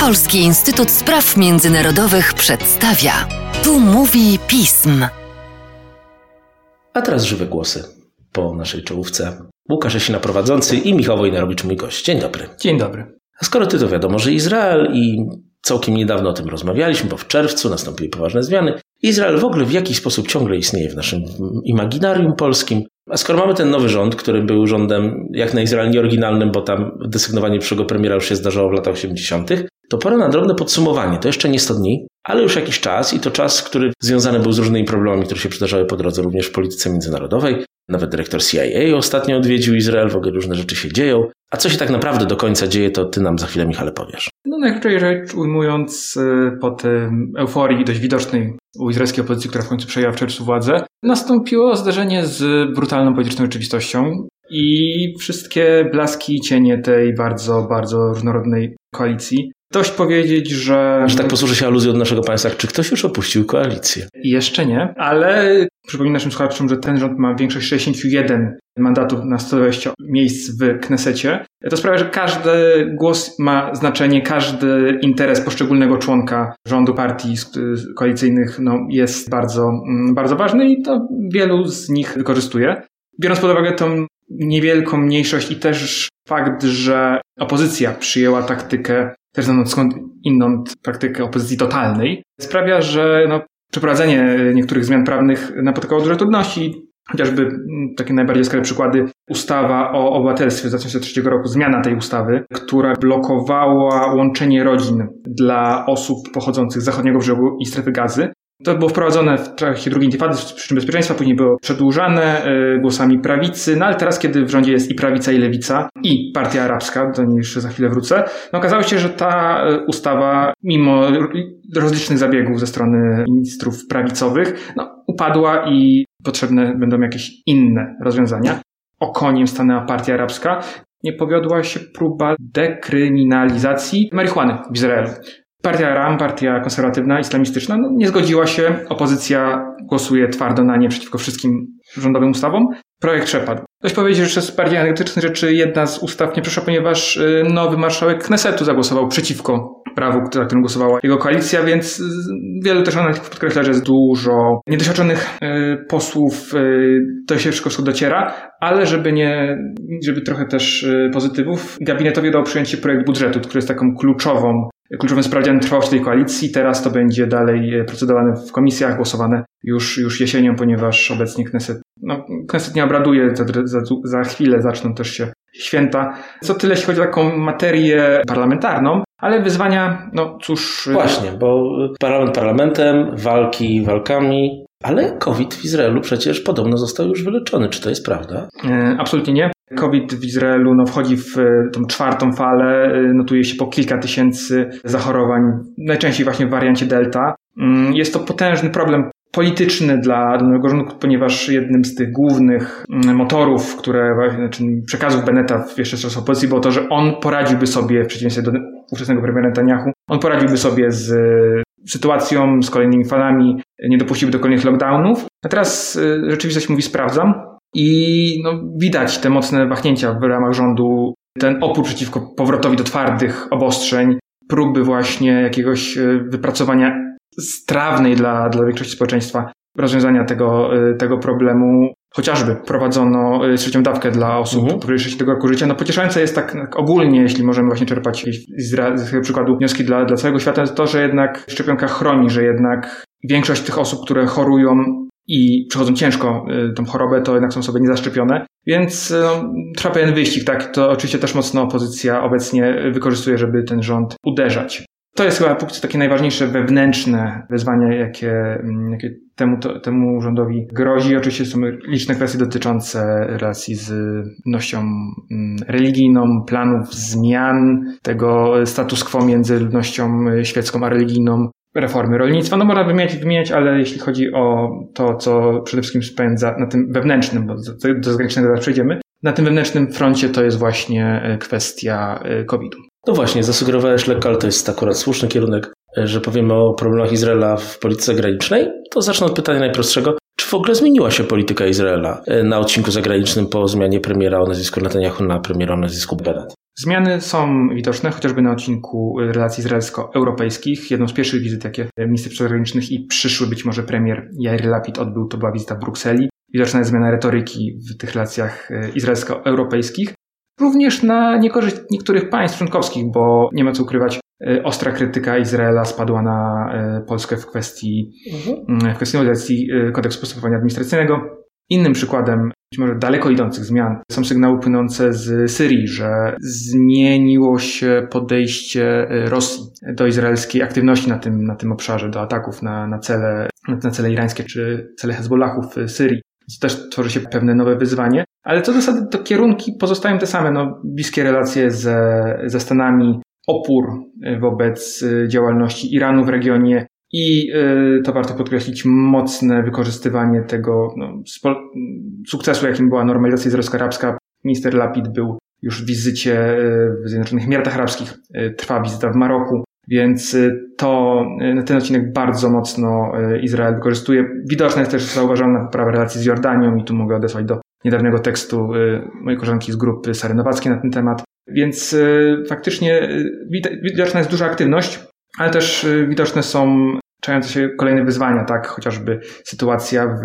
Polski Instytut Spraw Międzynarodowych przedstawia. Tu mówi pism. A teraz żywe głosy po naszej czołówce. Łukasz Esina prowadzący i Michał Wojnarowicz mój gość. Dzień dobry. Dzień dobry. A skoro ty to wiadomo, że Izrael i całkiem niedawno o tym rozmawialiśmy, bo w czerwcu nastąpiły poważne zmiany. Izrael w ogóle w jakiś sposób ciągle istnieje w naszym imaginarium polskim. A skoro mamy ten nowy rząd, który był rządem jak na Izrael nieoryginalnym, bo tam desygnowanie przyszłego premiera już się zdarzało w latach 80., to pora na drobne podsumowanie. To jeszcze nie 100 dni, ale już jakiś czas i to czas, który związany był z różnymi problemami, które się przydarzały po drodze również w polityce międzynarodowej. Nawet dyrektor CIA ostatnio odwiedził Izrael, w ogóle różne rzeczy się dzieją. A co się tak naprawdę do końca dzieje, to ty nam za chwilę, Michale, powiesz. No najkrócej rzecz ujmując, y, po tym euforii dość widocznej u izraelskiej opozycji, która w końcu przejęła w czerwcu władzę, nastąpiło zderzenie z brutalną polityczną rzeczywistością i wszystkie blaski i cienie tej bardzo, bardzo różnorodnej koalicji Dość powiedzieć, że. Że tak posłuży się aluzją od naszego państwa, czy ktoś już opuścił koalicję? Jeszcze nie, ale przypominam naszym słuchaczom, że ten rząd ma większość 61 mandatów na 120 miejsc w Knesecie. To sprawia, że każdy głos ma znaczenie, każdy interes poszczególnego członka rządu partii koalicyjnych no, jest bardzo, mm, bardzo ważny i to wielu z nich wykorzystuje. Biorąc pod uwagę tą niewielką mniejszość i też fakt, że opozycja przyjęła taktykę też znaną skąd inną praktykę opozycji totalnej, sprawia, że no, przeprowadzenie niektórych zmian prawnych napotykało duże trudności. Chociażby mm, takie najbardziej jaskrawe przykłady, ustawa o obywatelstwie z 2003 roku, zmiana tej ustawy, która blokowała łączenie rodzin dla osób pochodzących z zachodniego brzegu i strefy gazy. To było wprowadzone w trakcie drugiej intifady z przyczyn bezpieczeństwa, później było przedłużane e, głosami prawicy, no ale teraz, kiedy w rządzie jest i prawica, i lewica, i partia arabska, do niej jeszcze za chwilę wrócę, no okazało się, że ta e, ustawa, mimo rozlicznych zabiegów ze strony ministrów prawicowych, no, upadła i potrzebne będą jakieś inne rozwiązania. Okoniem stanęła partia arabska. Nie powiodła się próba dekryminalizacji marihuany w Izraelu. Partia RAM, partia konserwatywna, islamistyczna, no, nie zgodziła się. Opozycja głosuje twardo na nie przeciwko wszystkim rządowym ustawom. Projekt przepadł. Ktoś powiedzieć, że z bardziej anegdotycznych rzeczy jedna z ustaw nie przeszła, ponieważ y, nowy marszałek Knesetu zagłosował przeciwko prawu, za którym głosowała jego koalicja, więc y, wielu też analityków podkreśla, że jest dużo niedoświadczonych y, posłów, to się wszystko dociera, ale żeby nie, żeby trochę też pozytywów, gabinetowi dał przyjęcie projekt budżetu, który jest taką kluczową kluczowym sprawdzianem trwałości tej koalicji. Teraz to będzie dalej procedowane w komisjach, głosowane już, już jesienią, ponieważ obecnie Kneset, no, Kneset nie obraduje, za, za, za chwilę zaczną też się święta. Co tyle, jeśli chodzi o taką materię parlamentarną, ale wyzwania, no cóż. E, Właśnie, bo parlament parlamentem, walki walkami, ale COVID w Izraelu przecież podobno został już wyleczony. Czy to jest prawda? E, absolutnie nie. COVID w Izraelu no, wchodzi w e, tą czwartą falę, notuje się po kilka tysięcy zachorowań, najczęściej właśnie w wariancie Delta. Mm, jest to potężny problem polityczny dla nowego rządu, ponieważ jednym z tych głównych mm, motorów, które, znaczy przekazów Beneta w jeszcze czas opozycji było to, że on poradziłby sobie, w przeciwieństwie do ówczesnego premiera Netanyahu, on poradziłby sobie z sytuacją, z kolejnymi falami, nie dopuściłby do kolejnych lockdownów. A teraz e, rzeczywistość mówi sprawdzam, i no, widać te mocne wahnięcia w ramach rządu, ten opór przeciwko powrotowi do twardych obostrzeń, próby właśnie jakiegoś e, wypracowania strawnej dla, dla większości społeczeństwa rozwiązania tego, e, tego problemu. Chociażby prowadzono e, trzecią dawkę dla osób mhm. powyżej 60 roku życia. No pocieszające jest tak, tak ogólnie, jeśli możemy właśnie czerpać z, tego przykładu wnioski dla, dla całego świata, to, że jednak szczepionka chroni, że jednak większość tych osób, które chorują, i przechodzą ciężko y, tą chorobę, to jednak są sobie niezaszczepione. Więc y, no, trwa pewien wyścig, tak? To oczywiście też mocno opozycja obecnie wykorzystuje, żeby ten rząd uderzać. To jest chyba póki co takie najważniejsze wewnętrzne wyzwania, jakie, mm, jakie temu, to, temu rządowi grozi. Oczywiście są liczne kwestie dotyczące relacji z ludnością mm, religijną, planów zmian tego status quo między ludnością świecką a religijną, reformy rolnictwa. No można wymieniać, wymieniać, ale jeśli chodzi o to, co przede wszystkim spędza na tym wewnętrznym, bo do, do zagranicznego zaraz przejdziemy, na tym wewnętrznym froncie to jest właśnie e, kwestia e, COVID-u. No właśnie, zasugerowałeś lekko, ale to jest akurat słuszny kierunek, e, że powiemy o problemach Izraela w polityce granicznej. To zacznę od pytania najprostszego. Czy w ogóle zmieniła się polityka Izraela e, na odcinku zagranicznym po zmianie premiera o nazwisku Netanyahu na premiera o nazwisku Bennett? Zmiany są widoczne chociażby na odcinku relacji izraelsko-europejskich. Jedną z pierwszych wizyt, jakie minister zagranicznych i przyszły być może premier Jair Lapid odbył, to była wizyta w Brukseli. Widoczna jest zmiana retoryki w tych relacjach e, izraelsko-europejskich. Również na niekorzyść niektórych państw członkowskich, bo nie ma co ukrywać, e, ostra krytyka Izraela spadła na e, Polskę w kwestii, mhm. w kwestii nowelizacji kodeksu postępowania administracyjnego. Innym przykładem być może daleko idących zmian są sygnały płynące z Syrii, że zmieniło się podejście Rosji do izraelskiej aktywności na tym, na tym obszarze, do ataków na, na, cele, na cele irańskie czy cele Hezbollahu w Syrii. Więc też tworzy się pewne nowe wyzwanie. Ale co do zasady, to kierunki pozostają te same. No, bliskie relacje ze, ze Stanami, opór wobec działalności Iranu w regionie, i y, to warto podkreślić, mocne wykorzystywanie tego no, sukcesu, jakim była normalizacja izraelsko-arabska. Minister Lapid był już w wizycie y, w Zjednoczonych Emiratach Arabskich, y, trwa wizyta w Maroku, więc to ten odcinek bardzo mocno Izrael wykorzystuje. Widoczna jest też zauważona poprawa relacji z Jordanią i tu mogę odesłać do niedawnego tekstu mojej koleżanki z grupy Sary Nowackiej na ten temat. Więc faktycznie widoczna jest duża aktywność, ale też widoczne są czające się kolejne wyzwania, tak? Chociażby sytuacja w,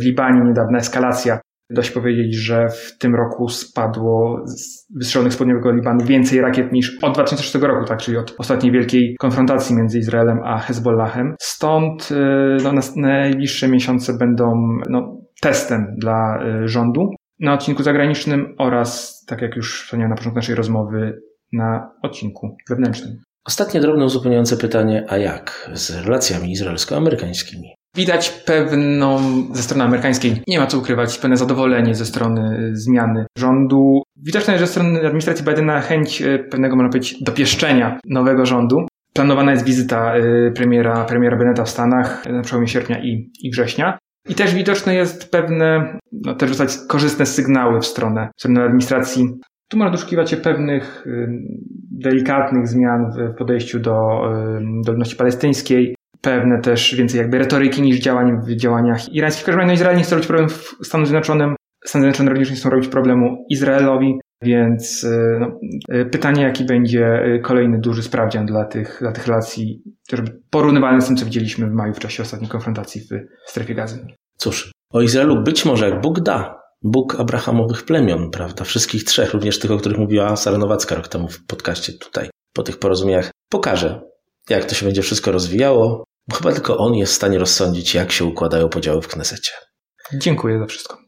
w Libanie, niedawna eskalacja. Dość powiedzieć, że w tym roku spadło z wystrzelonych z południowego Libanu więcej rakiet niż od 2006 roku, tak? Czyli od ostatniej wielkiej konfrontacji między Izraelem a Hezbollahem. Stąd y, no, najbliższe miesiące będą no, testem dla y, rządu na odcinku zagranicznym oraz, tak jak już wspomniałem na początku naszej rozmowy, na odcinku wewnętrznym. Ostatnie drobne uzupełniające pytanie, a jak z relacjami izraelsko-amerykańskimi? Widać pewną, ze strony amerykańskiej, nie ma co ukrywać, pewne zadowolenie ze strony zmiany rządu. Widoczne jest, ze strony administracji Bidena chęć e, pewnego, można powiedzieć, dopieszczenia nowego rządu. Planowana jest wizyta e, premiera, premiera Beneta w Stanach na przełomie sierpnia i, i września. I też widoczne jest pewne, no też dostać korzystne sygnały w stronę, w stronę administracji tu można doszukiwać się pewnych delikatnych zmian w podejściu do, do ludności palestyńskiej, pewne też więcej jakby retoryki niż działań w działaniach irańskich. W każdym razie no Izrael nie chce robić problemu Stanom Zjednoczonym, Stany Zjednoczone również nie chcą robić problemu Izraelowi, więc y, no, y, pytanie, jaki będzie kolejny duży sprawdzian dla tych, dla tych relacji, chociażby porównywalny z tym, co widzieliśmy w maju w czasie ostatniej konfrontacji w strefie gazy. Cóż, o Izraelu być może jak Bóg da, Bóg Abrahamowych plemion, prawda? Wszystkich trzech, również tych, o których mówiła Sara Nowacka rok temu w podcaście tutaj, po tych porozumieniach, pokaże, jak to się będzie wszystko rozwijało, bo chyba tylko on jest w stanie rozsądzić, jak się układają podziały w Knesecie. Dziękuję za wszystko.